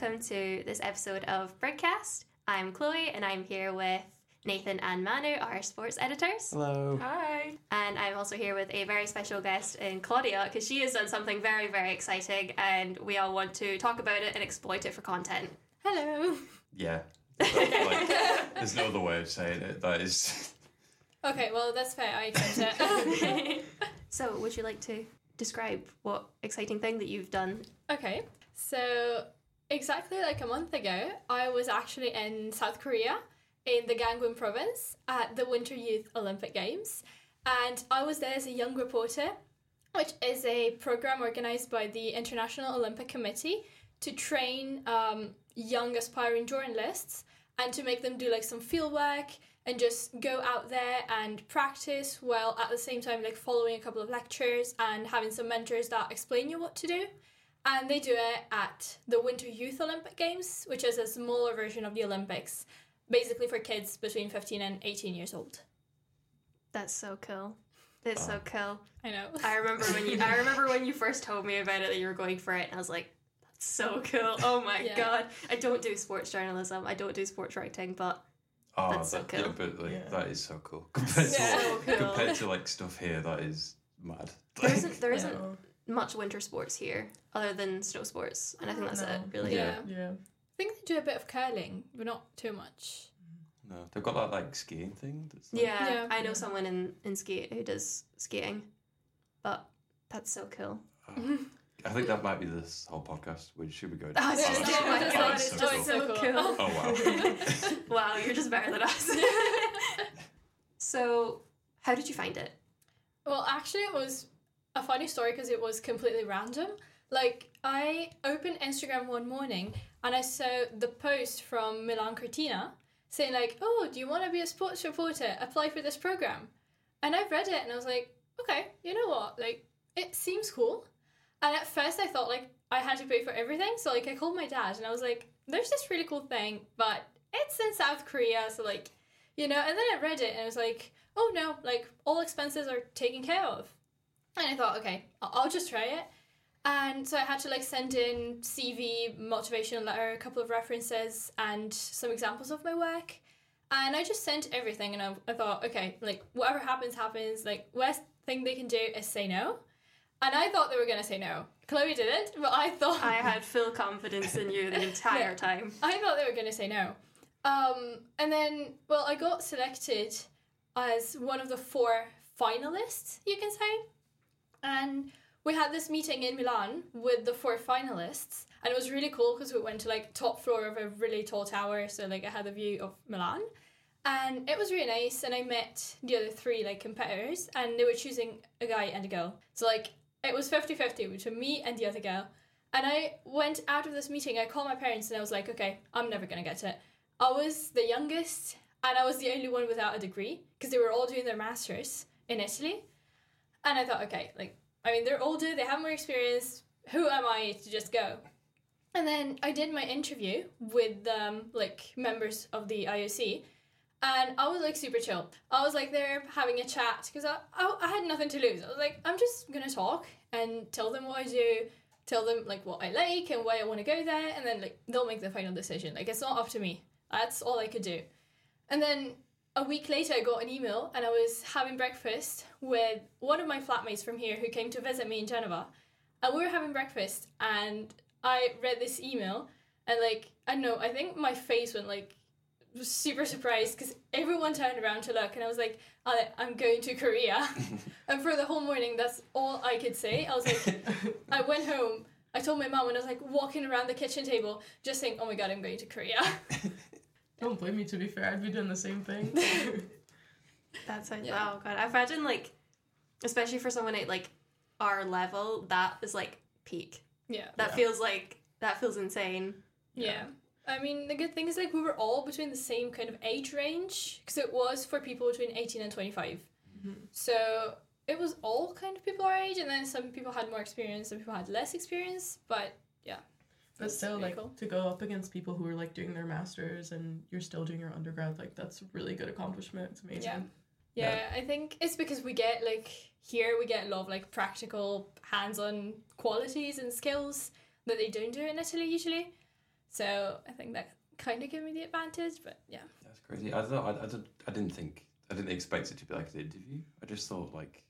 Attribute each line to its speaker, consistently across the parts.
Speaker 1: welcome to this episode of BrigCast. I'm Chloe and I'm here with Nathan and Manu, our sports editors.
Speaker 2: Hello.
Speaker 3: Hi.
Speaker 1: And I'm also here with a very special guest in Claudia because she has done something very, very exciting and we all want to talk about it and exploit it for content.
Speaker 3: Hello.
Speaker 2: Yeah. Like, there's no other way of saying it. That is.
Speaker 3: Okay, well that's fair. I accept it.
Speaker 1: so, would you like to describe what exciting thing that you've done?
Speaker 3: okay, so exactly like a month ago, I was actually in South Korea in the Gangwon province at the Winter Youth Olympic Games, and I was there as a young reporter, which is a program organized by the International Olympic Committee to train um, young aspiring journalists and to make them do like some field work and just go out there and practice while at the same time like following a couple of lectures and having some mentors that explain you what to do and they do it at the winter youth olympic games which is a smaller version of the olympics basically for kids between 15 and 18 years old
Speaker 1: That's so cool. It's so cool.
Speaker 3: i know
Speaker 1: I remember when you I remember when you first told me about it that you were going for it and I was like that's so cool. Oh my
Speaker 3: Yeah.
Speaker 1: god. I don't do sports journalism. I don't do sports writing, but
Speaker 2: Oh,
Speaker 1: That's so cool.
Speaker 2: yeah, but like,
Speaker 4: Yeah.
Speaker 2: that is so cool. Compared,
Speaker 3: Yeah.
Speaker 2: to,
Speaker 1: so
Speaker 2: like,
Speaker 1: cool.
Speaker 2: compared to like stuff here, that is mad.
Speaker 1: there isn't there isn't
Speaker 4: No.
Speaker 1: Much winter sports here other than snow sports. And I think that's
Speaker 4: No.
Speaker 1: it, really.
Speaker 3: Yeah.
Speaker 4: Yeah.
Speaker 3: i think they do a bit of curling but not too much
Speaker 2: No, they've got that like skiing thing. That's like,
Speaker 1: Yeah,
Speaker 3: Yeah.
Speaker 1: I know someone in, in skate who does skating. But that's so cool.
Speaker 2: Uh, I think that might be this whole podcast. We should we go?
Speaker 1: Oh, it's just- oh my God, it's
Speaker 2: so
Speaker 1: just so
Speaker 3: So
Speaker 1: cool.
Speaker 3: cool.
Speaker 2: Oh wow.
Speaker 1: wow, you're just better than us. so, how did you find it?
Speaker 3: Well, actually, it was a funny story because it was completely random. Like, I opened Instagram one morning and I saw the post from Milan Cortina saying, like, oh, do you want to be a sports reporter? Apply for this program. And I read it and I was like, okay, you know what? Like, it seems cool. And at first I thought, like, I had to pay for everything. So, like, I called my dad and I was like, there's this really cool thing, but it's in South Korea. So, like, you know, and then I read it and I was like, oh no, like all expenses are taken care of. And I thought, okay, I'll just try it. And so I had to like send in CV, motivational letter, a couple of references, and some examples of my work. And I just sent everything, and I, I thought, okay, like whatever happens, happens. Like worst thing they can do is say no. And I thought they were gonna say no. Chloe didn't, but I thought
Speaker 1: I had full confidence in you the entire
Speaker 3: Yeah.
Speaker 1: time.
Speaker 3: I thought they were going to say no. Um, and then, well, I got selected as one of the four finalists, you can say. And we had this meeting in Milan with the four finalists, and it was really cool because we went to like top floor of a really tall tower, so like I had a view of Milan. And it was really nice, and I met the other three like competitors, and they were choosing a guy and a girl. So like it was 50-50 between me and the other girl. And I went out of this meeting, I called my parents and I was like, okay, I'm never gonna get it. I was the youngest and I was the only one without a degree because they were all doing their masters in Italy. And I thought, okay, like, I mean, they're older, they have more experience. Who am I to just go? And then I did my interview with um, like members of the IOC, and I was like super chill. I was like there having a chat because I, I I had nothing to lose. I was like, I'm just gonna talk and tell them what I do, tell them like what I like and why I want to go there, and then like they'll make the final decision. Like it's not up to me. That's all I could do. And then a week later, I got an email, and I was having breakfast with one of my flatmates from here who came to visit me in Geneva, and we were having breakfast, and I read this email, and like I don't know, I think my face went like was super surprised because everyone turned around to look, and I was like, I'm going to Korea, and for the whole morning, that's all I could say. I was like, I went home. I told my mom, and I was like walking around the kitchen table, just saying, "Oh my god, I'm going to Korea."
Speaker 4: Don't blame me. To be fair, I'd be doing the same thing.
Speaker 1: That's it.
Speaker 3: Yeah.
Speaker 1: Oh god, I imagine like, especially for someone at like our level, that is like peak.
Speaker 3: yeah.
Speaker 1: That
Speaker 2: Yeah.
Speaker 1: feels like that feels insane.
Speaker 3: Yeah. I mean, the good thing is like we were all between the same kind of age range because it was for people between 18 and 25.
Speaker 4: Mhm.
Speaker 3: So it was all kind of people our age, and then some people had more experience, some people had less experience, but yeah.
Speaker 4: But still, like
Speaker 3: cool.
Speaker 4: to go up against people who are like doing their masters and you're still doing your undergrad, like that's a really good accomplishment. It's amazing.
Speaker 3: Yeah. Yeah, I think it's because we get like here we get a lot of like practical hands-on qualities and skills that they don't do in Italy usually. So I think that kind of gave me the advantage. But yeah,
Speaker 2: That's crazy. I thought I, I, didn't, I didn't think I didn't expect it to be like an interview. I just thought like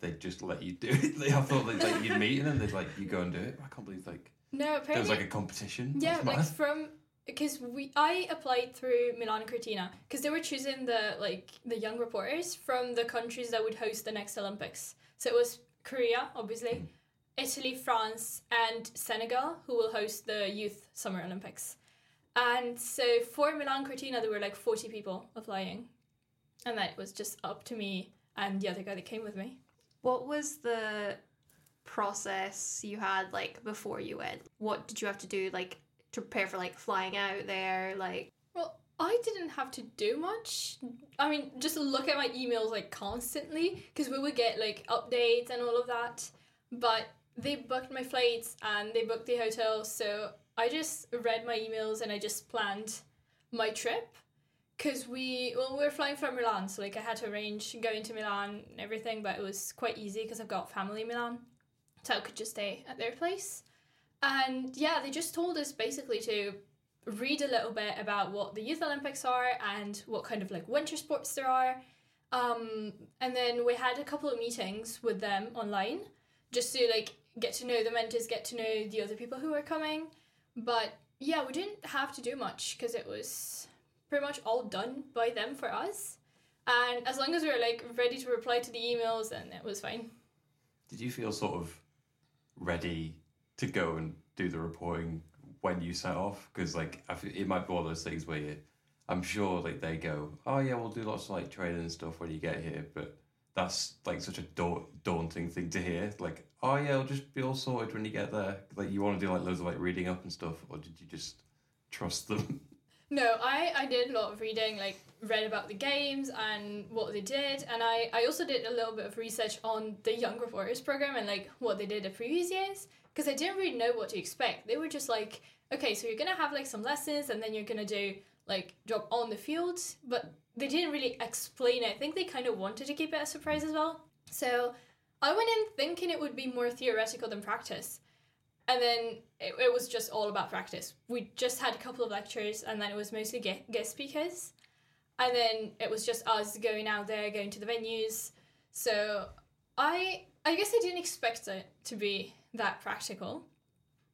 Speaker 2: they'd just let you do it. Like, I thought like, like you'd meet and then they'd like you go and do it. I can't believe like
Speaker 3: no, apparently.
Speaker 2: there was like a competition.
Speaker 3: Yeah, like
Speaker 2: mad.
Speaker 3: from because we I applied through Milan Cortina because they were choosing the like the young reporters from the countries that would host the next Olympics. So it was Korea, obviously,
Speaker 2: Mm.
Speaker 3: Italy, France, and Senegal who will host the youth summer Olympics. And so for Milan Cortina, there were like forty people applying, and that was just up to me and the other guy that came with me.
Speaker 1: What was the process you had like before you went? What did you have to do like to prepare for like flying out there? Like
Speaker 3: Well, I didn't have to do much. I mean, just look at my emails like constantly because we would get like updates and all of that. But they booked my flights and they booked the hotel, so I just read my emails and I just planned my trip. Cause we well we were flying from Milan, so like I had to arrange going to Milan and everything, but it was quite easy because I've got family in Milan, I could just stay at their place. And yeah, they just told us basically to read a little bit about what the Youth Olympics are and what kind of like winter sports there are. Um, and then we had a couple of meetings with them online just to like get to know the mentors, get to know the other people who were coming. But yeah, we didn't have to do much because it was pretty much all done by them for us. And as long as we were like ready to reply to the emails, then it was fine.
Speaker 2: Did you feel sort of ready to go and do the reporting when you set off? Because like it might be one of those things where you, I'm sure like they go, oh yeah, we'll do lots of like training and stuff when you get here, but that's like such a da- daunting thing to hear. Like, oh yeah, it'll just be all sorted when you get there. Like you want to do like loads of like reading up and stuff, or did you just trust them?
Speaker 3: No, I, I did a lot of reading, like read about the games and what they did, and I, I also did a little bit of research on the Young Reporters program and like what they did the previous years because I didn't really know what to expect. They were just like, okay, so you're gonna have like some lessons and then you're gonna do like job on the field, but they didn't really explain it. I think they kind of wanted to keep it a surprise as well. So I went in thinking it would be more theoretical than practice. And then it, it was just all about practice. We just had a couple of lectures, and then it was mostly guest, speakers. And then it was just us going out there, going to the venues. So I I guess I didn't expect it to be that practical.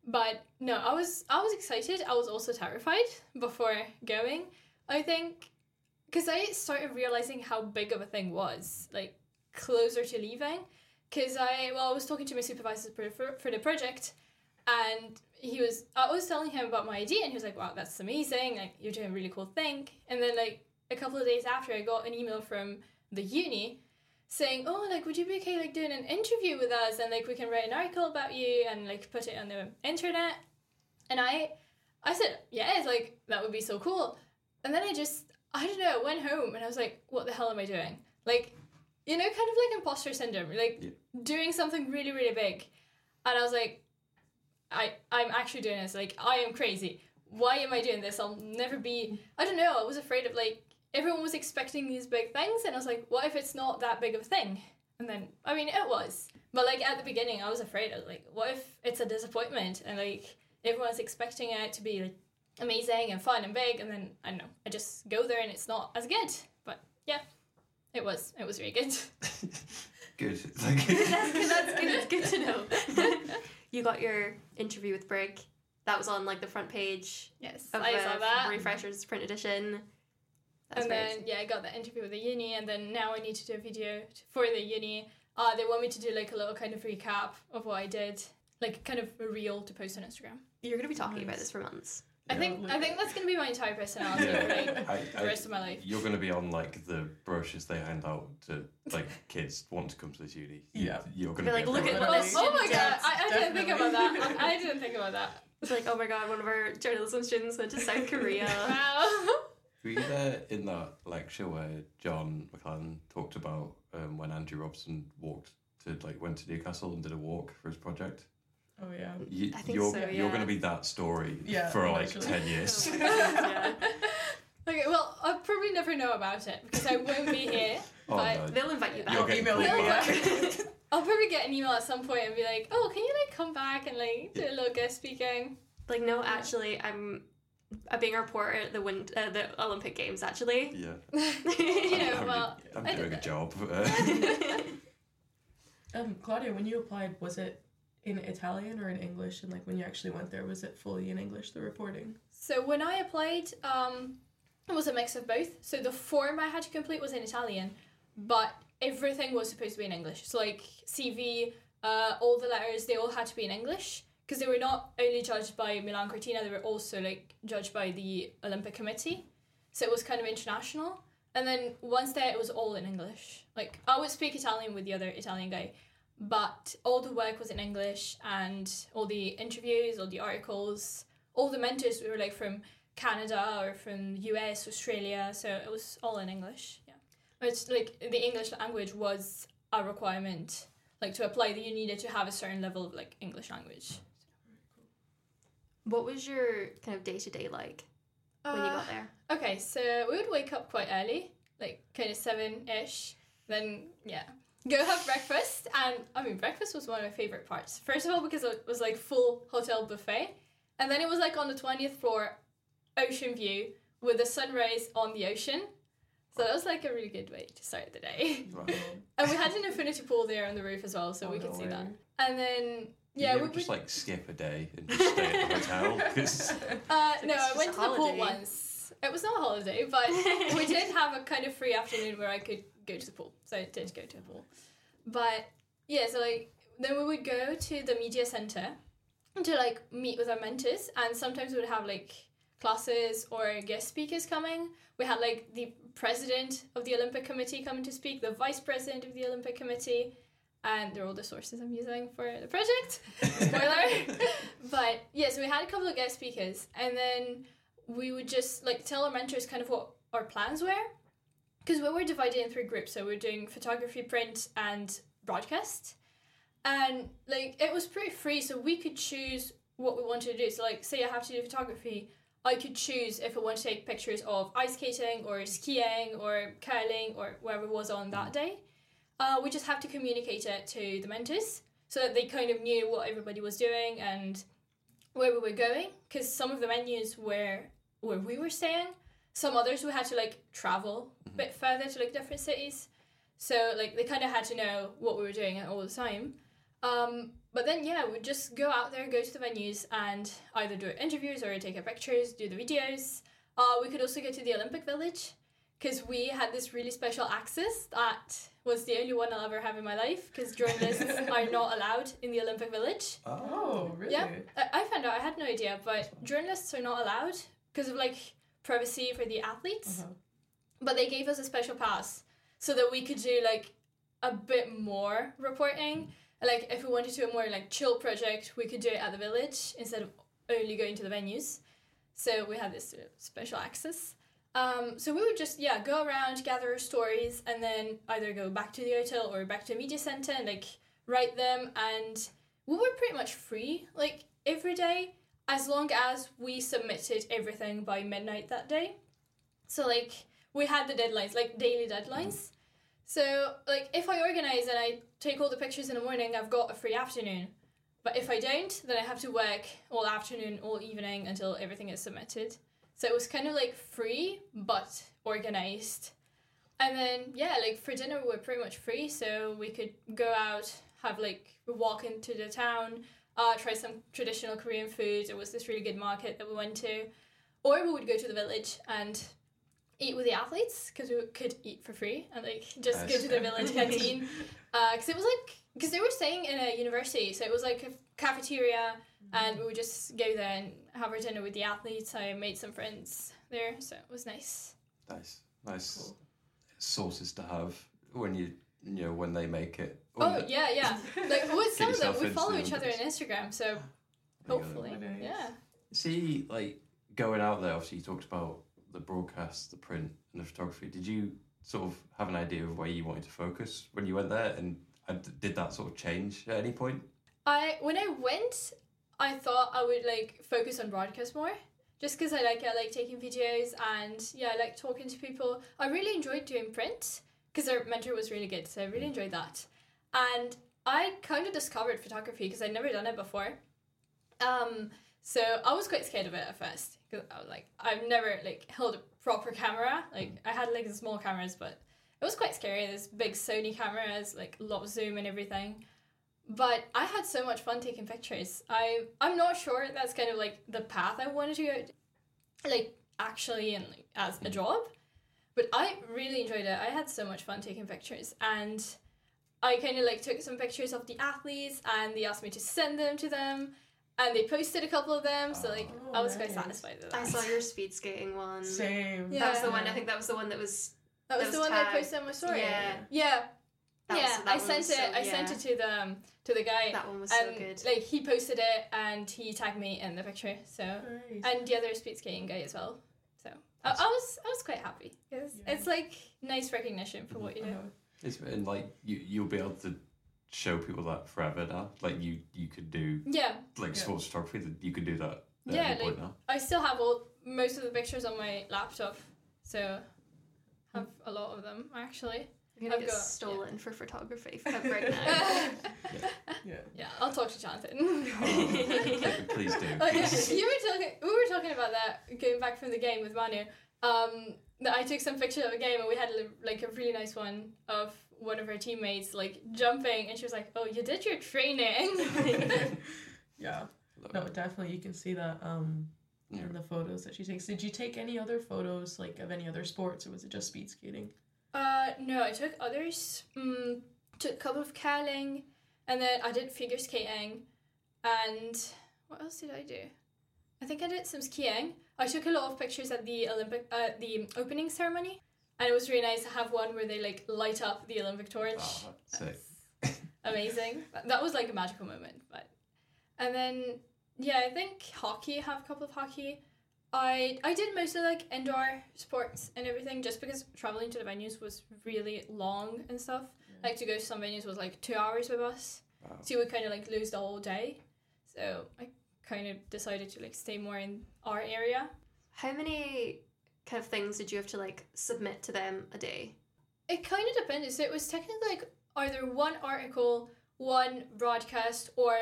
Speaker 3: But no, I was I was excited. I was also terrified before going. I think because I started realizing how big of a thing was like closer to leaving. Because I well I was talking to my supervisor for, for, for the project, and he was I was telling him about my idea, and he was like, "Wow, that's amazing! Like you're doing a really cool thing." And then like a couple of days after, I got an email from the uni saying, "Oh, like, would you be okay like doing an interview with us, and like we can write an article about you and like put it on the internet?" And I, I said, "Yes, like that would be so cool." And then I just, I don't know, went home and I was like, "What the hell am I doing?" Like, you know, kind of like imposter syndrome, like
Speaker 2: Yeah.
Speaker 3: doing something really, really big. And I was like, I, I'm actually doing this. Like, I am crazy. Why am I doing this? I'll never be. I don't know. I was afraid of like everyone was expecting these big things, and I was like, what if it's not that big of a thing? And then, I mean, it was. But like at the beginning, I was afraid. I was like, what if it's a disappointment? And like everyone's expecting it to be like amazing and fun and big, and then I don't know. I just go there and it's not as good. But yeah, it was. It was really good.
Speaker 2: Good. Like,
Speaker 1: that's good. That's good. It's good to know. you got your interview with Brig. That was on like the front page
Speaker 3: yes,
Speaker 1: of
Speaker 3: I saw that.
Speaker 1: Refreshers print edition. That's
Speaker 3: and
Speaker 1: great.
Speaker 3: then yeah, I got the interview with the uni, and then now I need to do a video for the uni. Uh, they want me to do like a little kind of recap of what I did, like kind of a reel to post on Instagram.
Speaker 1: You're gonna be talking about this for months.
Speaker 3: I think I think that's gonna be my entire personality for like
Speaker 2: I,
Speaker 3: the rest of my life.
Speaker 2: you're going to be on like the brochures they hand out to like kids want to come to this uni.
Speaker 4: Yeah.
Speaker 2: you're going to
Speaker 1: Be
Speaker 2: to
Speaker 1: like, look at
Speaker 2: everywhere.
Speaker 3: Oh,
Speaker 1: this
Speaker 3: oh my
Speaker 1: student
Speaker 3: god,
Speaker 1: did.
Speaker 3: I, I didn't think about that. I, I didn't think about that.
Speaker 1: It's like, oh my god, one of our journalism students went to South Korea.
Speaker 3: Wow.
Speaker 2: Were you there in that lecture where John McClellan talked about um, when Andrew Robson walked to like went to Newcastle and did a walk for his project?
Speaker 4: Oh yeah.
Speaker 2: You,
Speaker 1: I think
Speaker 2: you're
Speaker 1: so,
Speaker 2: you're going to be that story
Speaker 4: Yeah,
Speaker 2: for like
Speaker 4: eventually.
Speaker 2: ten years.
Speaker 1: yeah.
Speaker 3: okay, well, I'll probably never know about it because I won't be here.
Speaker 2: oh
Speaker 3: But-
Speaker 2: no.
Speaker 1: They'll invite you back.
Speaker 2: You're getting
Speaker 4: email
Speaker 2: called
Speaker 4: me
Speaker 2: back.
Speaker 3: back. I'll probably get an email at some point and be like, "Oh, can you like come back and like do a little guest speaking?"
Speaker 1: Like, no, actually, I'm uh, being a reporter at the wind, uh, the Olympic Games. Actually,
Speaker 2: Yeah.
Speaker 3: you know,
Speaker 2: I'm,
Speaker 3: well,
Speaker 2: I'm doing a job.
Speaker 4: Um, Claudia, when you applied, was it in Italian or in English? And like when you actually went there, was it fully in English, the reporting?
Speaker 3: So when I applied, um, it was a mix of both. So the form I had to complete was in Italian, but everything was supposed to be in English. So like CV, uh, all the letters, they all had to be in English because they were not only judged by Milan Cortina, they were also like judged by the Olympic Committee. So it was kind of international. And then once there, it was all in English. Like I would speak Italian with the other Italian guy, but all the work was in English, and all the interviews, all the articles, all the mentors were like from Canada or from US, Australia. So it was all in English. Yeah, it's like the English language was a requirement. Like to apply, that you needed to have a certain level of like English language.
Speaker 1: what was your kind of day to day like when you
Speaker 3: Uh,
Speaker 1: got there?
Speaker 3: Okay, so we would wake up quite early, like kind of seven ish. Then yeah, go have breakfast, and I mean breakfast was one of my favorite parts. First of all, because it was like full hotel buffet, and then it was like on the twentieth floor, ocean view with the sunrise on the ocean. So that was like a really good way to start the day.
Speaker 2: right.
Speaker 3: And we had an infinity pool there on the roof as well, so
Speaker 4: Oh,
Speaker 3: we
Speaker 4: no
Speaker 3: could see
Speaker 4: way.
Speaker 3: that. And then
Speaker 2: Yeah,
Speaker 3: yeah,
Speaker 2: you
Speaker 3: we
Speaker 2: ever just like skip a day and just stay at the hotel. 'Cause-
Speaker 3: Uh, no, I went to the pool once. It was not a holiday, but we did have a kind of free afternoon where I could go to the pool. So I did go to the pool. But yeah, so like then we would go to the media center to like meet with our mentors and sometimes we would have like classes or guest speakers coming. We had like the president of the Olympic Committee coming to speak, the vice president of the Olympic Committee, and they're all the sources I'm using for the project. Spoiler. but yeah, so we had a couple of guest speakers, and then we would just like tell our mentors kind of what our plans were, because we were divided in three groups. So we are doing photography, print, and broadcast, and like it was pretty free, so we could choose what we wanted to do. So like, say I have to do photography. I could choose if I want to take pictures of ice skating or skiing or curling or whatever was on that day. Uh, we just have to communicate it to the mentors so that they kind of knew what everybody was doing and where we were going. Because some of the menus were where we were staying, some others who had to like travel a bit further to like different cities. So like they kind of had to know what we were doing all the time. Um, but then yeah, we'd just go out there, go to the venues, and either do interviews or take our pictures, do the videos. Uh, we could also go to the Olympic Village because we had this really special access that was the only one I'll ever have in my life because journalists are not allowed in the Olympic Village.
Speaker 4: Oh, really?
Speaker 3: Yeah. I, I found out, I had no idea, but journalists are not allowed because of like privacy for the athletes.
Speaker 4: Uh-huh.
Speaker 3: But they gave us a special pass so that we could do like a bit more reporting. Like if we wanted to do a more like chill project, we could do it at the village instead of only going to the venues. So we had this special access. Um, so we would just yeah go around, gather stories, and then either go back to the hotel or back to a media center and like write them. And we were pretty much free like every day as long as we submitted everything by midnight that day. So like we had the deadlines, like daily deadlines. So like if I organize and I take all the pictures in the morning, I've got a free afternoon. But if I don't, then I have to work all afternoon, all evening until everything is submitted. So it was kind of like free but organized. And then yeah, like for dinner we were pretty much free, so we could go out, have like walk into the town, uh, try some traditional Korean food. There was this really good market that we went to, or we would go to the village and eat with the athletes because we could eat for free and like just go to the village canteen because it was like because they were staying in a university, so it was like a cafeteria, and we would just go there and have our dinner with the athletes. I made some friends there, so it was nice.
Speaker 2: nice, nice
Speaker 4: Cool.
Speaker 2: sources to have when you you know when they make it.
Speaker 3: Oh
Speaker 2: When-
Speaker 3: yeah, yeah. Like with some of them, we follow each other on Instagram, so
Speaker 2: There you go.
Speaker 3: hopefully, yeah.
Speaker 2: See, like going out there. Obviously, you talked about the broadcast, the print, and the photography. Did you sort of have an idea of where you wanted to focus when you went there, and, and did that sort of change at any point?
Speaker 3: I when I went, I thought I would like focus on broadcast more, just because I like I like taking videos and yeah, I like talking to people. I really enjoyed doing print because our mentor was really good, so I really enjoyed that. And I kind of discovered photography because I'd never done it before. Um, So I was quite scared of it at first because I was like, I've never like held a proper camera. Like I had like small cameras, but it was quite scary. There's big Sony cameras, like a lot of zoom and everything. But I had so much fun taking pictures. I I'm not sure that's kind of like the path I wanted to go, like actually and like, as a job. But I really enjoyed it. I had so much fun taking pictures and. I kind of like took some pictures of the athletes and they asked me to send them to them and they posted a couple of them so like
Speaker 4: Oh,
Speaker 3: I was quite satisfied with that.
Speaker 1: I saw your speed skating one.
Speaker 4: Same.
Speaker 3: Yeah.
Speaker 1: That was the one. I think that was the one that was.
Speaker 3: that was
Speaker 1: that
Speaker 3: the
Speaker 1: was
Speaker 3: one that I posted on my story.
Speaker 1: Yeah.
Speaker 3: Yeah.
Speaker 1: That
Speaker 3: yeah,
Speaker 1: was,
Speaker 3: I sent
Speaker 1: was
Speaker 3: it.
Speaker 1: so-
Speaker 3: I sent it to the um, to the guy,
Speaker 1: That one was so
Speaker 3: and
Speaker 1: good.
Speaker 3: like he posted it and he tagged me in the picture. So
Speaker 4: Nice.
Speaker 3: and the other speed skating guy as well. So I, I was I was quite happy because
Speaker 4: Yeah.
Speaker 3: it's like nice recognition for what you do.
Speaker 4: Uh-huh.
Speaker 2: It's and like you you'll be able to show people that forever now. Like you you could do
Speaker 3: Yeah,
Speaker 2: like
Speaker 4: Yeah.
Speaker 2: sports photography. That you could do that. At
Speaker 3: Yeah,
Speaker 2: any point now.
Speaker 3: I still have all most of the pictures on my laptop, so have a lot of them actually.
Speaker 1: I'm gonna
Speaker 3: I've
Speaker 1: get
Speaker 3: got-
Speaker 1: stolen for photography for right now.
Speaker 4: Yeah.
Speaker 3: yeah, I'll talk to Jonathan.
Speaker 2: Please do. Please.
Speaker 3: You were talking. We were talking about that going back from the game with Manu. Um, that I took some pictures of a game and we had like a really nice one of one of her teammates like jumping, and she was like, "Oh, you did your training."
Speaker 4: yeah. No, definitely you can see that um
Speaker 2: Yeah.
Speaker 4: in the photos that she takes. Did you take any other photos like of any other sports or was it just speed skating?
Speaker 3: Uh, no, I took others. Mm, took a couple of curling, and then I did figure skating, and what else did I do? I think I did some skiing. I took a lot of pictures at the Olympic, uh, the opening ceremony, and it was really nice to have one where they like light up the Olympic torch.
Speaker 2: Oh.
Speaker 3: Amazing. That- That was like a magical moment. But and then yeah, I think hockey. Have a couple of hockey. I I did mostly like indoor sports and everything just because traveling to the venues was really long and stuff. Like to go to some venues was like two hours with us,
Speaker 2: Wow.
Speaker 3: so you would kind of like lose the whole day. So I kind of decided to like stay more in our area.
Speaker 1: How many kind of things did you have to like submit to them a day?
Speaker 3: It kind of depended. So it was technically like either one article, one broadcast, or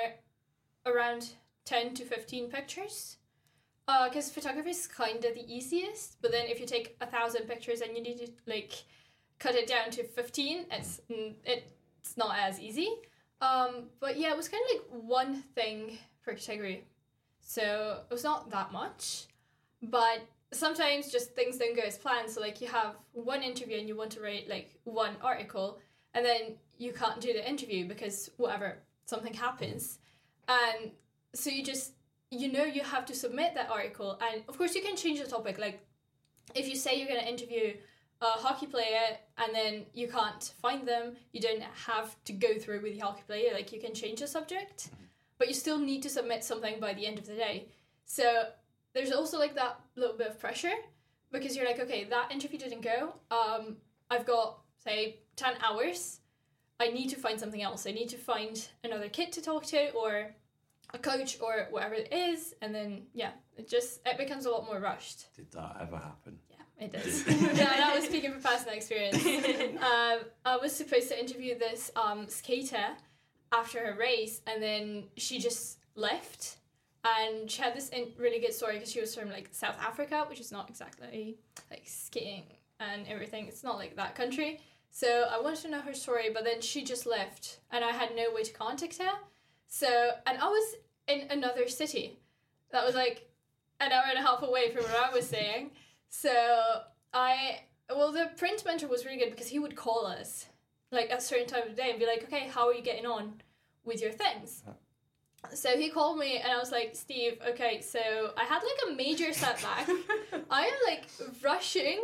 Speaker 3: around 10 to 15 pictures. Because photography is kind of the easiest, but then if you take a thousand pictures and you need to like cut it down to 15, it's, it's not as easy. Um, but yeah, it was kind of like one thing per category. So it was not that much. But sometimes just things don't go as planned. So like you have one interview and you want to write like one article, and then you can't do the interview because whatever something happens, and so you just you know you have to submit that article, and of course you can change the topic. Like if you say you're going to interview a hockey player and then you can't find them, you don't have to go through with the hockey player. Like you can change the subject, but you still need to submit something by the end of the day. So there's also like that little bit of pressure because you're like, okay, that interview didn't go. Um, I've got say ten hours. I need to find something else. I need to find another kid to talk to or a coach or whatever it is, and then yeah, it just it becomes a lot more rushed.
Speaker 2: Did that ever happen?
Speaker 3: Yeah, it does. yeah, that was speaking from personal experience. um, I was supposed to interview this um, skater after her race, and then she just left. And she had this in- really good story because she was from like South Africa, which is not exactly like skiing and everything. It's not like that country. So I wanted to know her story, but then she just left, and I had no way to contact her. So, and I was in another city that was like an hour and a half away from where I was staying. So I, well, the print mentor was really good because he would call us like at a certain time of the day and be like, okay, how are you getting on with your things? So he called me and I was like, Steve, okay, so I had like a major setback. I am like rushing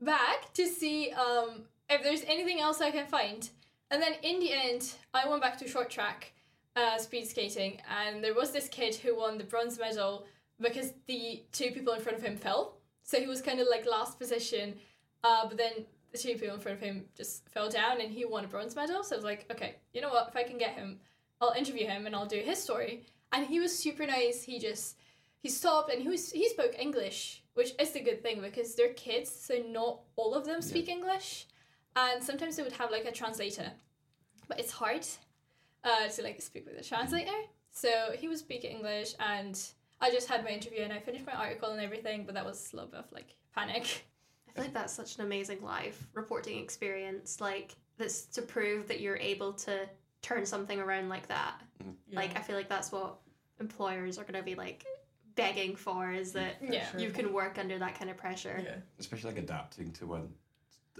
Speaker 3: back to see um, if there's anything else I can find. And then in the end, I went back to short track uh, speed skating, and there was this kid who won the bronze medal because the two people in front of him fell. So he was kind of like last position, uh, but then the two people in front of him just fell down, and he won a bronze medal. So I was like, okay, you know what? If I can get him, I'll interview him and I'll do his story. And he was super nice. He just he stopped and he was he spoke English, which is the good thing because they're kids, so not all of them speak English, and sometimes they would have like a translator, but it's hard uh, to like speak with a translator. So he was speaking English, and I just had my interview and I finished my article and everything, but that was a little bit of like panic.
Speaker 1: I feel like that's such an amazing live reporting experience. Like that's to prove that you're able to turn something around like that.
Speaker 4: Yeah.
Speaker 1: Like I feel like that's what employers are gonna be like begging for is that
Speaker 3: Yeah.
Speaker 1: you can work under that kind of pressure.
Speaker 4: Yeah.
Speaker 2: Especially like adapting to when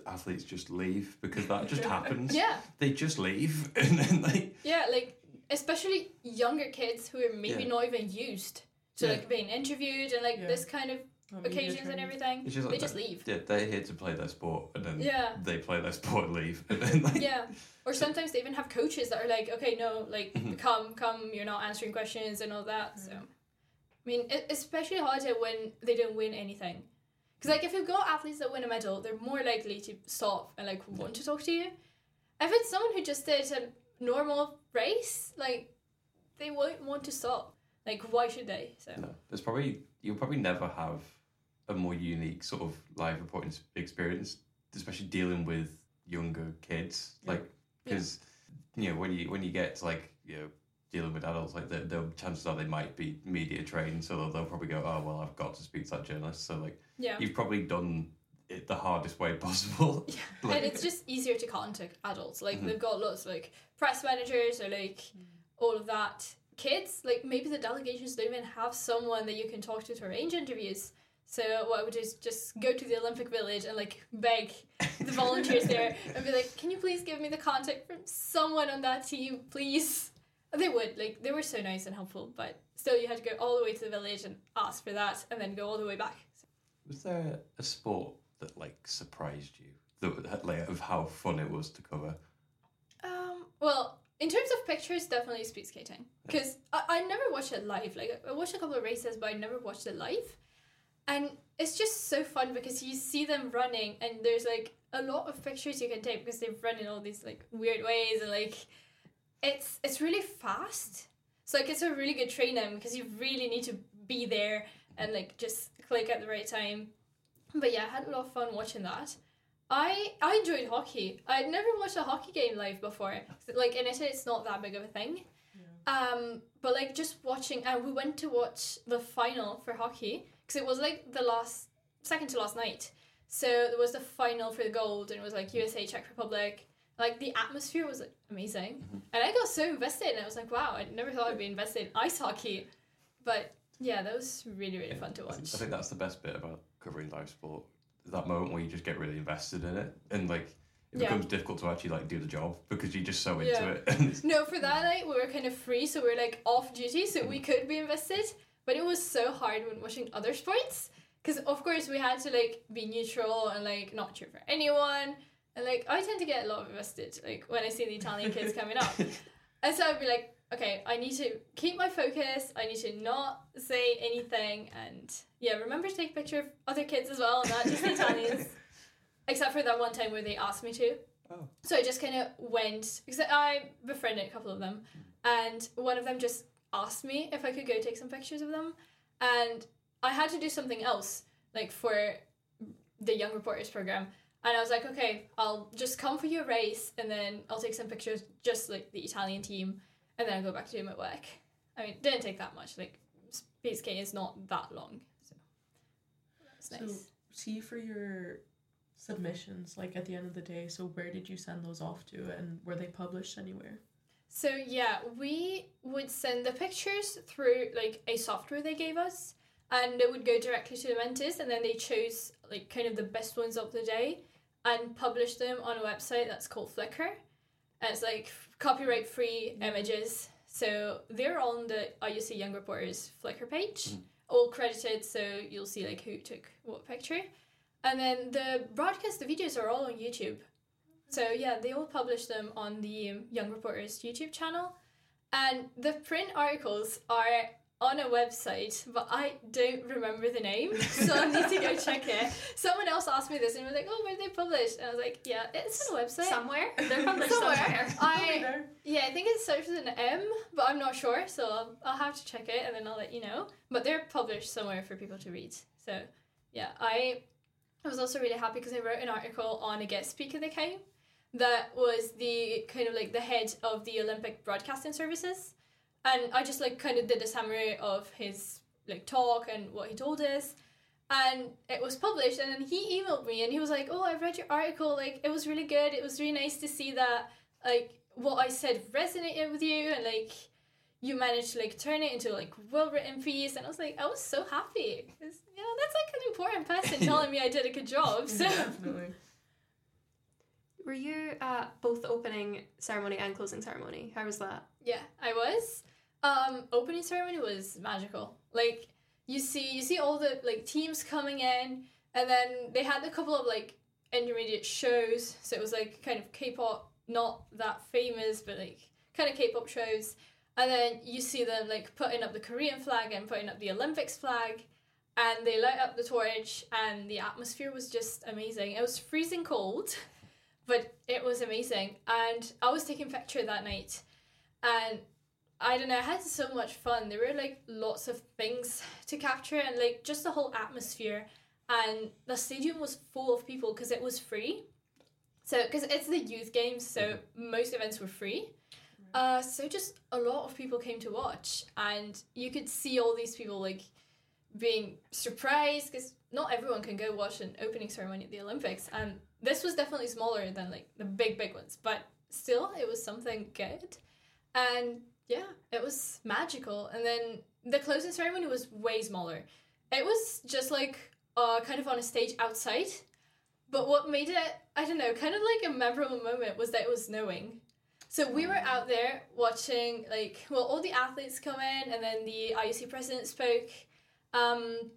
Speaker 2: athletes just leave because that just happens.
Speaker 3: Yeah,
Speaker 2: They just leave and then like
Speaker 3: yeah, like especially younger kids who are maybe
Speaker 2: Yeah.
Speaker 3: not even used to
Speaker 2: Yeah.
Speaker 3: like being interviewed and like
Speaker 4: Yeah.
Speaker 3: this kind of
Speaker 4: Not
Speaker 3: occasions and everything.
Speaker 2: It's just like
Speaker 3: they just leave.
Speaker 2: yeah, they're here to play their sport and then
Speaker 3: Yeah.
Speaker 2: they play their sport and leave and then like
Speaker 3: yeah or sometimes they even have coaches that are like okay no like
Speaker 2: Mhm.
Speaker 3: come come you're not answering questions and all that so i mean it, especially harder when they don't win anything because like if you've got athletes that win a medal they're more likely to stop and like want to talk to you. If it's someone who just did a normal race like they won't want to stop. Like why should they? So.
Speaker 2: No, there's probably you'll probably never have a more unique sort of live reporting experience, especially dealing with younger kids. Like because you know when you when you get to like you know dealing with adults, like the, the chances are they might be media trained, so they'll, they'll probably go, oh well, I've got to speak to that journalist. So like
Speaker 3: yeah
Speaker 2: you've probably done it the hardest way possible. Like-
Speaker 3: and it's just easier to contact adults. Like
Speaker 2: Mhm.
Speaker 3: they've got lots of, like press managers or like all of that. Kids, like maybe the delegations don't even have someone that you can talk to to arrange interviews. So what I would do is just go to the Olympic Village and like beg the volunteers there and be like, "Can you please give me the contact from someone on that team, please?" They would like they were so nice and helpful, but still you had to go all the way to the village and ask for that, and then go all the way back.
Speaker 2: Was there a sport that like surprised you? That like of how fun it was to cover.
Speaker 3: Um, well, in terms of pictures, definitely speed skating. Because I, I never watched it live. Like, I watched a couple of races, but I never watched it live. And it's just so fun because you see them running, and there's like a lot of pictures you can take because they've run in all these like weird ways, and like it's it's really fast. So like it's a really good training because you really need to be there and like just click at the right time. But yeah, I had a lot of fun watching that. I I enjoyed hockey. I'd never watched a hockey game live before. Like in Italy, it's not that big of a thing. Um, but like just watching, and we went to watch the final for hockey because it was like the last, second to last night. So there was the final for the gold, and it was like USA Czech Republic. Like the atmosphere was like amazing, mm-hmm. and I got so invested. And I was like, wow, I never thought I'd be invested in ice hockey, but yeah, that was really really fun to
Speaker 2: I think,
Speaker 3: watch.
Speaker 2: I think that's the best bit about covering live sport. That moment where you just get really invested in it, and like it
Speaker 3: Yeah.
Speaker 2: becomes difficult to actually like do the job because you're just so into
Speaker 3: Yeah.
Speaker 2: it.
Speaker 3: No, for that night we were kind of free, so we were like off duty, so we mm. could be invested. But it was so hard when watching other sports, because of course we had to like be neutral and like not cheer for anyone. And like I tend to get a lot of invested, like when I see the Italian kids coming up, and so I'd be like, okay, I need to keep my focus. I need to not say anything, and yeah, remember to take a picture of other kids as well, not just the Italians. Except for that one time where they asked me to.
Speaker 2: Oh.
Speaker 3: So I just kind of went because I befriended a couple of them, hmm. and one of them just asked me if I could go take some pictures of them, and I had to do something else like for the young reporters program, and I was like, okay, I'll just come for your race, and then I'll take some pictures just like the Italian team, and then I'll go back to do my work. I mean, it didn't take that much. Like space skate is not that long, so that's nice.
Speaker 4: So, see for your submissions, like at the end of the day, so where did you send those off to and were they published anywhere?
Speaker 3: So yeah, we would send the pictures through like a software they gave us, and it would go directly to the mentors, and then they chose like kind of the best ones of the day and publish them on a website that's called Flickr. And it's like copyright free mm. images. So they're on the IOC Young Reporters Flickr page, mm. all credited. So you'll see like who took what picture, and then the broadcast, the videos are all on YouTube. So yeah, they all publish them on the Young Reporters YouTube channel, and the print articles are on a website, but I don't remember the name, so I need to go check it. Someone else asked me this and was like, "Oh, where are they published?" And I was like, "Yeah, it's on a website."
Speaker 1: Somewhere they're published
Speaker 3: Somewhere.
Speaker 1: somewhere.
Speaker 3: I yeah, I think it starts with an M, but I'm not sure, so I'll, I'll have to check it and then I'll let you know. But they're published somewhere for people to read. So yeah, I I was also really happy because I wrote an article on a guest speaker that came that was the kind of like the head of the Olympic broadcasting services. And I just like kind of did a summary of his like talk and what he told us. And it was published, and then he emailed me, and he was like, "Oh, I read your article. Like, it was really good. It was really nice to see that, like, what I said resonated with you, and like, you managed to like turn it into like well written piece." And I was like, I was so happy because you know that's like an important person telling me I did a good job. So
Speaker 4: Definitely.
Speaker 1: Were you at both opening ceremony and closing ceremony? How was that?
Speaker 3: Yeah, I was. Um, opening ceremony was magical. Like you see, you see all the like teams coming in, and then they had a couple of like intermediate shows. So it was like kind of K-pop, not that famous, but like kind of K-pop shows. And then you see them like putting up the Korean flag and putting up the Olympics flag, and they light up the torch, and the atmosphere was just amazing. It was freezing cold, but it was amazing. And I was taking picture that night, and I don't know, I had so much fun. There were like lots of things to capture and like just the whole atmosphere. And the stadium was full of people because it was free. So, because it's the youth games, so most events were free. Uh, so just a lot of people came to watch, and you could see all these people like being surprised because not everyone can go watch an opening ceremony at the Olympics, and this was definitely smaller than like the big big ones, but still it was something good, and yeah, it was magical. And then the closing ceremony was way smaller. It was just like uh, kind of on a stage outside. But what made it, I don't know, kind of like a memorable moment was that it was snowing. So we were out there watching, like, well, all the athletes come in, and then the IOC president spoke. Um,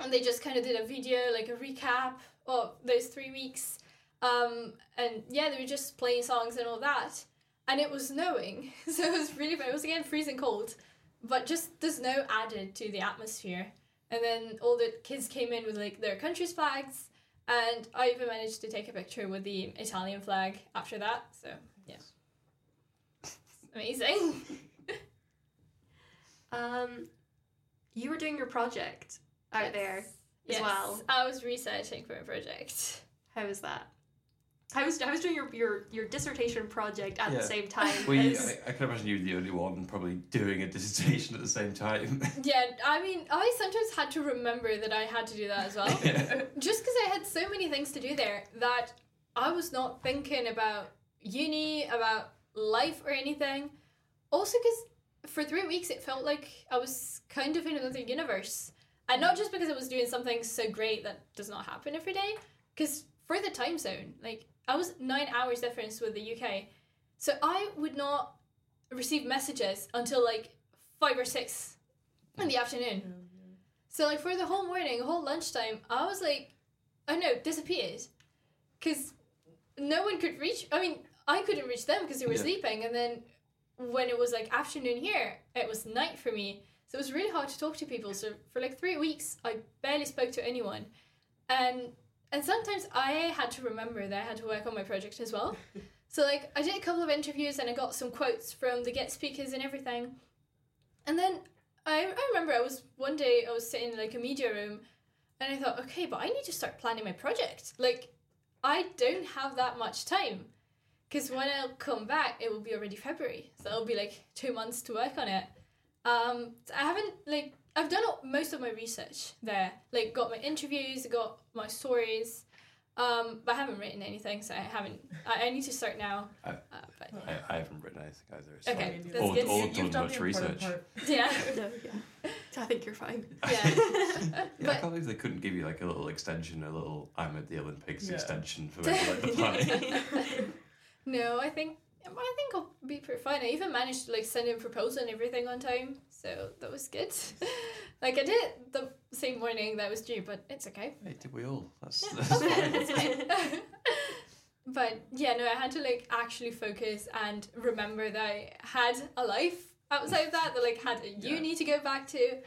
Speaker 3: and they just kind of did a video, like a recap of those three weeks. Um, and yeah, they were just playing songs and all that and it was snowing, so it was really bad. It was again freezing cold, but just the snow added to the atmosphere. And then all the kids came in with like their country's flags, and I even managed to take a picture with the Italian flag after that. So yeah, amazing.
Speaker 1: Um, you were doing your project out
Speaker 3: Yes.
Speaker 1: there as
Speaker 3: Yes,
Speaker 1: well.
Speaker 3: I was researching for a project.
Speaker 1: How was that? How was I was doing your, your your dissertation project at
Speaker 2: Yeah.
Speaker 1: the same time.
Speaker 2: Well, you,
Speaker 1: as-
Speaker 2: I, I can imagine you were the only one probably doing a dissertation at the same time.
Speaker 3: Yeah, I mean, I sometimes had to remember that I had to do that as well.
Speaker 2: Yeah.
Speaker 3: just because I had so many things to do there that I was not thinking about uni, about life or anything. Also, because for three weeks it felt like I was kind of in another universe. And not just because I was doing something so great that does not happen every day, because for the time zone, like I was nine hours difference with the UK. So I would not receive messages until like five or six in the afternoon. So like for the whole morning, whole lunchtime, I was like, oh no, disappeared, because no one could reach. I mean, I couldn't reach them because they were
Speaker 2: Yeah.
Speaker 3: sleeping, and then when it was like afternoon here, it was night for me. So it was really hard to talk to people. So for like three weeks, I barely spoke to anyone, and and sometimes I had to remember that I had to work on my project as well. so like I did a couple of interviews and I got some quotes from the guest speakers and everything, and then I, I remember I was one day I was sitting in like a media room and I thought, okay, but I need to start planning my project. Like, I don't have that much time. Because when I'll come back, it will be already February. So it'll be like two months to work on it. Um, I haven't, like, I've done most of my research there. Like, got my interviews, got my stories. Um, but I haven't written anything, so I haven't. I, I need to start now.
Speaker 2: I-
Speaker 3: Uh, but
Speaker 2: I, I haven't written anything either. It's
Speaker 3: Okay,
Speaker 2: fine.
Speaker 3: that's
Speaker 2: Or,
Speaker 3: good.
Speaker 2: or
Speaker 4: You- you've
Speaker 2: done
Speaker 4: done
Speaker 2: much research.
Speaker 4: part.
Speaker 3: yeah,
Speaker 1: no, yeah. I think you're fine.
Speaker 3: yeah.
Speaker 2: Yeah, I
Speaker 3: But-
Speaker 2: can't believe they couldn't give you like a little extension, a little I'm at the Olympics
Speaker 4: Yeah.
Speaker 2: extension for maybe like the planning.
Speaker 3: No, I think I think I'll be pretty fine. I even managed to like send in a proposal and everything on time, so that was good. like I did it the same morning that was due, but it's okay.
Speaker 2: hey, did we all? That's,
Speaker 3: Yeah,
Speaker 2: that's fine.
Speaker 3: fine. but yeah, no, I had to like actually focus and remember that I had a life outside of that, that like had a
Speaker 2: Yeah.
Speaker 3: uni to go back to.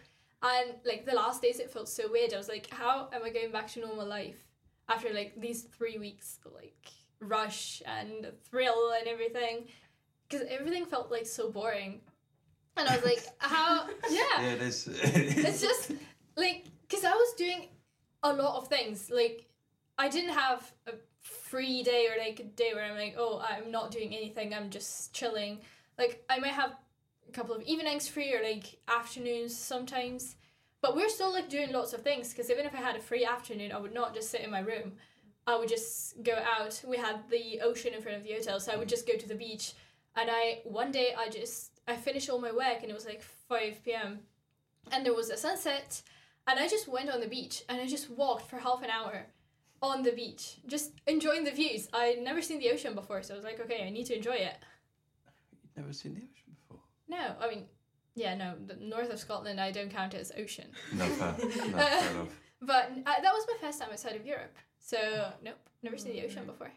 Speaker 3: And like the last days it felt so weird. I was like, how am I going back to normal life after like these three weeks of like rush and thrill and everything? Because everything felt like so boring. And I was like, how yeah
Speaker 2: yeah, it is.
Speaker 3: it's just like because I was doing a lot of things. Like I didn't have a free day or like a day where I'm like, oh, I'm not doing anything. I'm just chilling. Like I might have a couple of evenings free or like afternoons sometimes. But we're still like doing lots of things because even if I had a free afternoon, I would not just sit in my room. I would just go out. We had the ocean in front of the hotel, so I would just go to the beach. And I one day I just I finished all my work and it was like five p.m. and there was a sunset, and I just went on the beach and I just walked for half an hour on the beach, just enjoying the views. I'd never seen the ocean before, so I was like, okay, I need to enjoy it.
Speaker 2: You've never seen the ocean before.
Speaker 3: No, I mean, yeah, no, the north of Scotland I don't count it as ocean.
Speaker 2: No, fair. no, fair enough.
Speaker 3: But uh, that was my first time outside of Europe. So, nope, never seen the ocean before.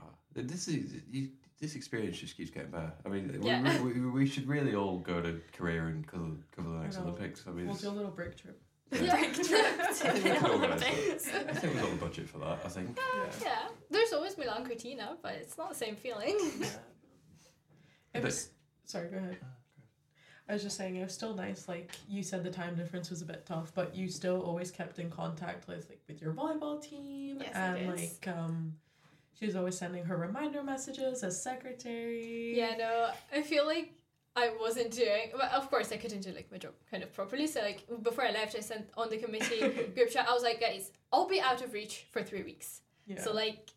Speaker 2: Oh, this is you, this experience just keeps getting better. I mean,
Speaker 3: Yeah.
Speaker 2: we, we, we should really all go to Korea and cover, cover the next
Speaker 4: know.
Speaker 2: Olympics. I mean,
Speaker 4: We'll do a little Brig trip.
Speaker 2: Yeah.
Speaker 1: Brig trip
Speaker 2: I think we can organise that. I think we've got the budget for that. I think.
Speaker 4: Yeah.
Speaker 3: Yeah, there's always Milan Cortina, but it's not the same feeling.
Speaker 4: yeah. It
Speaker 2: But-
Speaker 4: was. Sorry, go ahead. I was just saying it was still nice. Like you said, the time difference was a bit tough, but you still always kept in contact with like with your volleyball team,
Speaker 3: Yes,
Speaker 4: and like um, she was always sending her reminder messages as secretary.
Speaker 3: yeah, no, I feel like I wasn't doing. Well, of course, I couldn't do like my job kind of properly. So like before I left, I sent on the committee group chat. I was like, guys, I'll be out of reach for three weeks.
Speaker 4: Yeah.
Speaker 3: So like,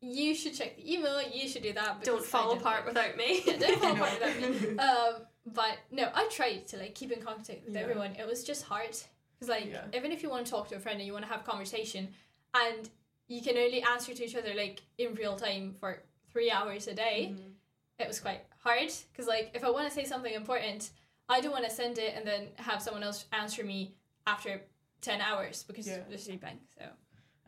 Speaker 3: you should check the email. You should do that.
Speaker 1: Don't fall apart
Speaker 3: work.
Speaker 1: without me.
Speaker 3: Yeah, don't fall apart without me. Um, but no, I tried to like keep in contact with
Speaker 4: Yeah.
Speaker 3: everyone. It was just hard because like
Speaker 4: Yeah.
Speaker 3: even if you want to talk to a friend and you want to have a conversation, and you can only answer to each other like in real time for three hours a day,
Speaker 4: Mhm.
Speaker 3: it was quite hard because like if I want to say something important, I don't want to send it and then have someone else answer me after ten hours because
Speaker 4: Yeah.
Speaker 3: they're sleeping. So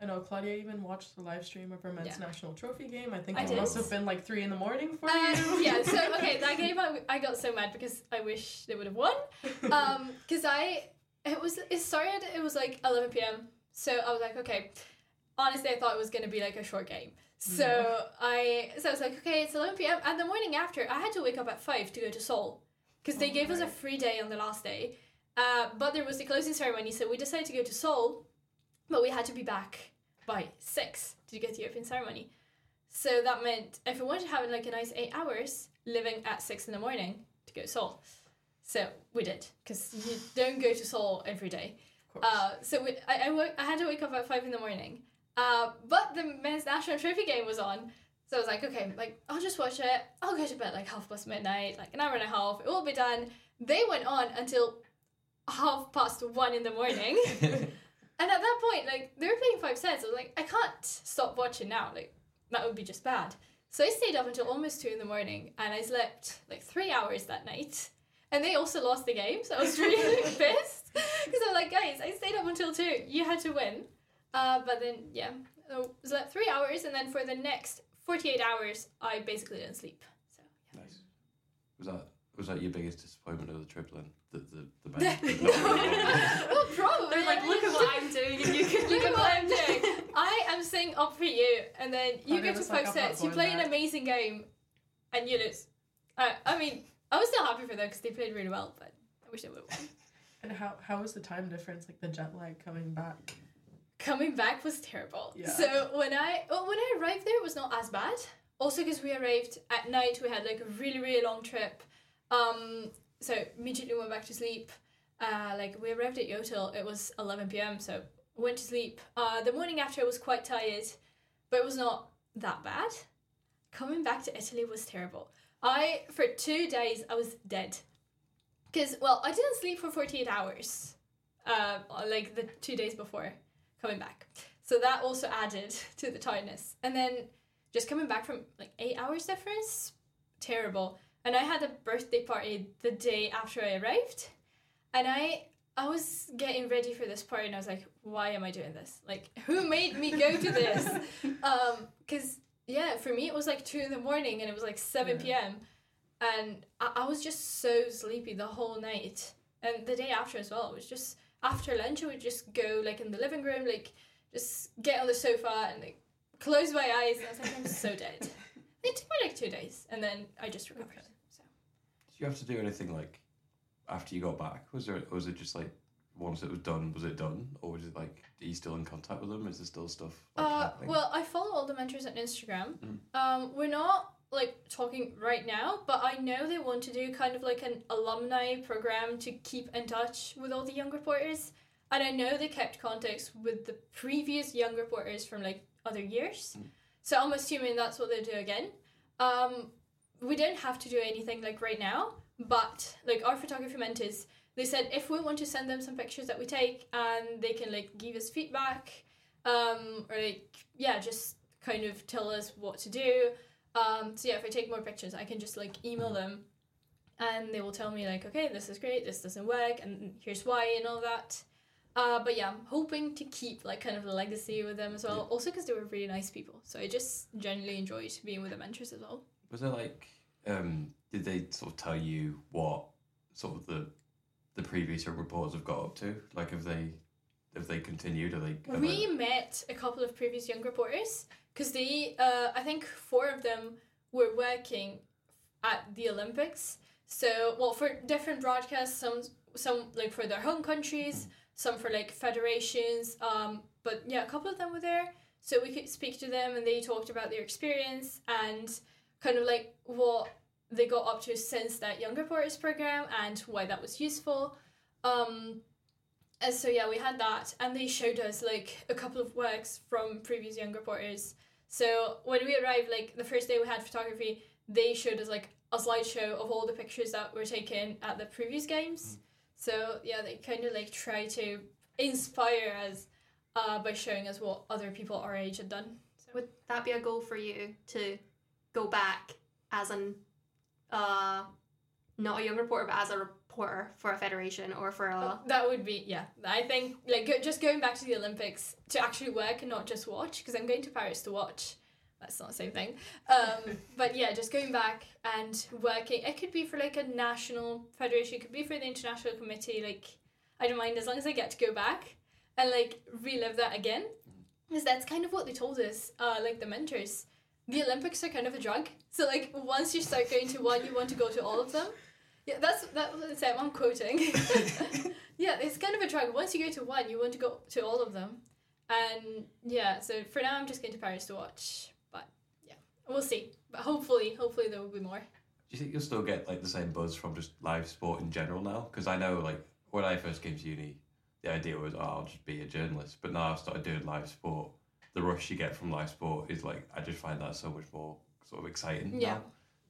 Speaker 4: I know Claudia even watched the live stream of our men's
Speaker 3: Yeah.
Speaker 4: national trophy game. I think
Speaker 3: I
Speaker 4: it
Speaker 3: did.
Speaker 4: must have been like three in the morning for
Speaker 3: Uh,
Speaker 4: you.
Speaker 3: yeah, so okay, that game I, I got so mad because I wish they would have won. Um, because I it was it started it was like 11 p.m. So I was like, okay. Honestly, I thought it was gonna be like a short game. So I so I was like, okay, it's 11 p.m. And the morning after, I had to wake up at five to go to Seoul because they
Speaker 4: Oh,
Speaker 3: gave us a free day on the last day. Uh, but there was the closing ceremony, so we decided to go to Seoul, but we had to be back by six to get the opening ceremony. So that meant if we wanted to have like a nice eight hours, living at six in the morning to go to Seoul. So we did because you don't go to Seoul every day. Uh, so we, I, I, woke, I had to wake up at five in the morning. Uh, but the men's national trophy game was on. So I was like, okay, like I'll just watch it. I'll go to bed like half past midnight, like an hour and a half. It will be done. They went on until half past one in the morning. and at that point, like they were playing five sets. I was like, I can't stop watching now. Like that would be just bad. So I stayed up until almost two in the morning, and I slept like three hours that night. And they also lost the game, so I was really pissed because I'm like, guys, I stayed up until two. You had to win. Uh, but then yeah, I slept three hours, and then for the next forty-eight hours, I basically didn't sleep. So
Speaker 2: Nice. Was that was that your biggest disappointment of the trip then? The the the band?
Speaker 3: yeah. well, probably.
Speaker 1: They're like, look at what I'm doing, and you can
Speaker 3: Look at what I'm doing. I am staying up for you, and then you
Speaker 4: Claudia
Speaker 3: go to
Speaker 4: was
Speaker 3: five
Speaker 4: like, "I'm not
Speaker 3: sets. You
Speaker 4: going
Speaker 3: play an amazing game, and you lose. I, I mean, I was still happy for them because they played really well, but I wish they would have won.
Speaker 4: and how how was the time difference, like the jet lag coming back?
Speaker 3: Coming back was terrible.
Speaker 4: Yeah.
Speaker 3: So when I well, when I arrived there, it was not as bad. Also, because we arrived at night, we had like a really really long trip. Um, so immediately went back to sleep. Uh, like we arrived at Yotel, it was eleven p.m. So went to sleep. Uh, the morning after, I was quite tired, but it was not that bad. Coming back to Italy was terrible. I for two days I was dead. Cause well, I didn't sleep for forty eight hours. Uh, like the two days before coming back. So that also added to the tiredness. And then just coming back from like eight hours difference, terrible. And I had a birthday party the day after I arrived. And I I was getting ready for this party and I was like, why am I doing this? Like who made me go to this? um, cause yeah, for me it was like two in the morning and it was like seven
Speaker 4: Yeah.
Speaker 3: PM. And I, I was just so sleepy the whole night. And the day after as well, it was just after lunch I would just go like in the living room, like just get on the sofa and like close my eyes and I was like, I'm so dead. It took me like two days and then I just recovered. So
Speaker 2: Did you have to do anything like after you got back? Was there was it just like once it was done, was it done, or was it like are you still in contact with them? Is there still stuff? Like,
Speaker 3: uh
Speaker 2: happening?
Speaker 3: well I follow all the mentors on Instagram.
Speaker 2: Mm.
Speaker 3: Um we're not like talking right now, but I know they want to do kind of like an alumni program to keep in touch with all the young reporters. And I know they kept contacts with the previous young reporters from like other years.
Speaker 2: Mm.
Speaker 3: So I'm assuming that's what they do again. Um, we don't have to do anything like right now, but like our photography mentors, they said if we want to send them some pictures that we take and they can like give us feedback, um, or like yeah, just kind of tell us what to do. Um, so yeah, if I take more pictures, I can just like email them, and they will tell me like, okay, this is great, this doesn't work, and here's why, and all that. Uh, but yeah, I'm hoping to keep like kind of a legacy with them as well.
Speaker 2: Yeah.
Speaker 3: Also because they were really nice people, so I just genuinely enjoyed being with the mentors as well.
Speaker 2: Was there like, um, did they sort of tell you what sort of the the previous reporters have got up to? Like, have they have they continued? Are they?
Speaker 3: We met a couple of previous young reporters because they, uh, I think four of them were working at the Olympics. So, well, for different broadcasts, some some like for their home countries, some for like federations. Um, but yeah, a couple of them were there, so we could speak to them, and they talked about their experience and kind of like what they got up to since that young reporters program and why that was useful. Um, and so yeah, we had that, and they showed us like a couple of works from previous young reporters. So when we arrived, like the first day we had photography, they showed us like a slideshow of all the pictures that were taken at the previous games. So yeah, they kind of like try to inspire us uh, by showing us what other people our age had done. So
Speaker 1: Would that be a goal for you to go back as an uh not a young reporter but as a reporter for a federation or for a
Speaker 3: that would be yeah. I think like go, just going back to the Olympics to actually work and not just watch because I'm going to Paris to watch. That's not the same thing. Um, but yeah, just going back and working. It could be for like a national federation. It could be for the international committee. Like I don't mind as long as I get to go back and like relive that again. Because that's kind of what they told us. Uh, like the mentors, the Olympics are kind of a drug. So like once you start going to one, you want to go to all of them. Yeah, that's they said. I'm quoting. yeah, it's kind of a drug. Once you go to one, you want to go to all of them. And yeah, so for now, I'm just going to Paris to watch. But yeah, we'll see. But hopefully, hopefully there will be more.
Speaker 2: Do you think you'll still get like the same buzz from just live sport in general now? Because I know like when I first came to uni, the idea was oh, I'll just be a journalist. But now I've started doing live sport. The rush you get from live sport is like I just find that so much more sort of exciting.
Speaker 3: Yeah.
Speaker 2: Now.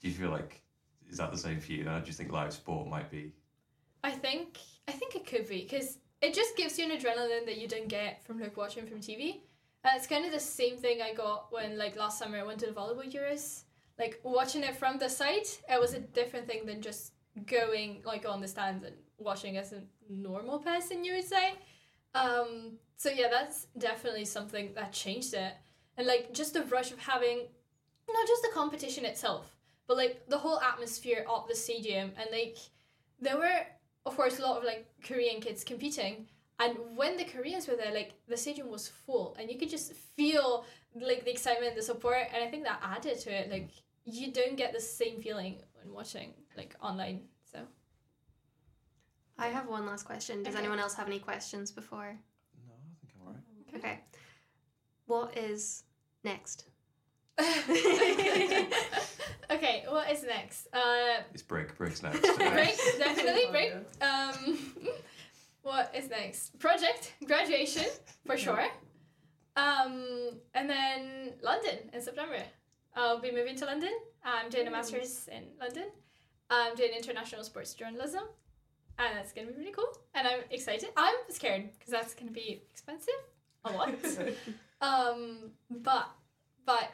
Speaker 2: Do you feel like is that the same for you? Now, do you think live sport might be?
Speaker 3: I think I think it could be because it just gives you an adrenaline that you don't get from like watching from TV. And it's kind of the same thing I got when like last summer I went to the volleyball Euros. Like watching it from the side, it was a different thing than just going like on the stands and watching as a normal person, you would say. Um, so yeah, that's definitely something that changed it. And like just the rush of having not just the competition itself, but like the whole atmosphere of the stadium and like there were of course a lot of like Korean kids competing and when the Koreans were there like the stadium was full and you could just feel like the excitement and the support and I think that added to it like you don't get the same feeling when watching like online so
Speaker 1: I have one last question. Does
Speaker 3: Okay.
Speaker 1: anyone else have any questions before?
Speaker 2: No, I think I'm alright.
Speaker 1: Okay. What is next?
Speaker 3: okay what is next uh
Speaker 2: It's break. Break's next.
Speaker 3: break definitely
Speaker 4: Oh,
Speaker 3: break. Um, what is next? Project graduation for sure. Um, and then London in September. I'll be moving to London. I'm doing a master's in London. I'm doing international sports journalism, and that's gonna be really cool. And I'm excited. I'm scared because that's gonna be expensive, a lot. um, but but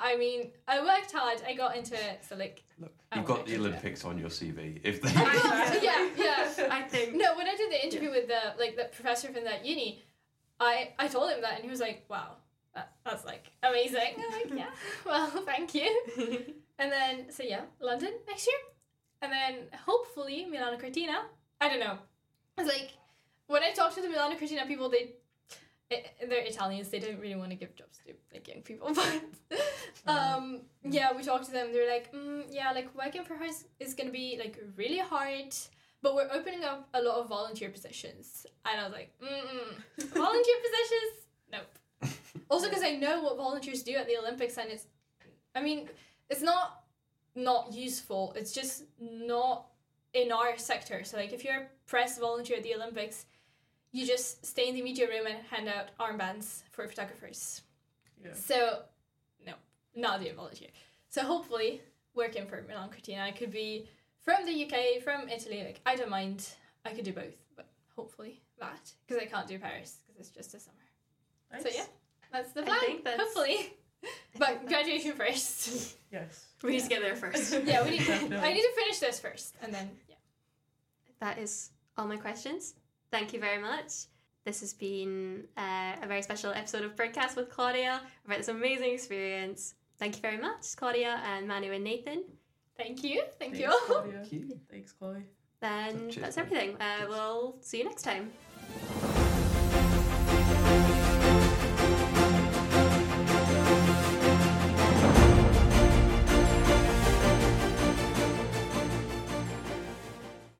Speaker 3: I mean, I worked hard. I got into it, so like.
Speaker 2: Look,
Speaker 3: I
Speaker 2: you've got the
Speaker 3: into it.
Speaker 2: Olympics on your CV. If they,
Speaker 3: I yeah, yeah.
Speaker 1: I think
Speaker 3: No, when I did the interview with the like the professor from that uni, I I told him that and he was like, "Wow, that, that's like amazing." I'm like, "Yeah, well, thank you." And then so yeah, London next year, and then hopefully Milano Cortina. I don't know. It's like when I talk to the Milano Cortina people, they i they're Italians. They don't really want to give jobs to like young people, but um yeah, we talked to them. They're like, mm, yeah, like working for us is gonna be like really hard. But we're opening up a lot of volunteer positions, and I was like, mm volunteer positions, nope. Also, because I know what volunteers do at the Olympics, and it's, I mean, it's not not useful. It's just not in our sector. So like if you're a press volunteer at the Olympics, you just stay in the media room and hand out armbands for photographers.
Speaker 4: Yeah.
Speaker 3: So no, not the volunteer. So hopefully working for Milan Cortina, I could be from the UK, from Italy. Like I don't mind. I could do both, but hopefully that because I can't do Paris because it's just a summer. So yeah, that's the
Speaker 1: I
Speaker 3: plan.
Speaker 1: think that's-
Speaker 3: Hopefully, but graduation first.
Speaker 4: Yes.
Speaker 1: We need to get there first.
Speaker 3: yeah, we need.
Speaker 4: Definitely.
Speaker 3: I need to finish this first, and then yeah.
Speaker 1: that is all my questions. Thank you very much. This has been uh, a very special episode of BrigCast with Claudia about this amazing experience. Thank you very much, Claudia and Manu and Nathan.
Speaker 3: Thank you. Thank
Speaker 4: Thanks,
Speaker 3: you all.
Speaker 4: Claudia.
Speaker 2: Thank you.
Speaker 4: Thanks, Chloe.
Speaker 1: Then
Speaker 2: Cheers,
Speaker 1: that's everything. Uh, we'll see you next time.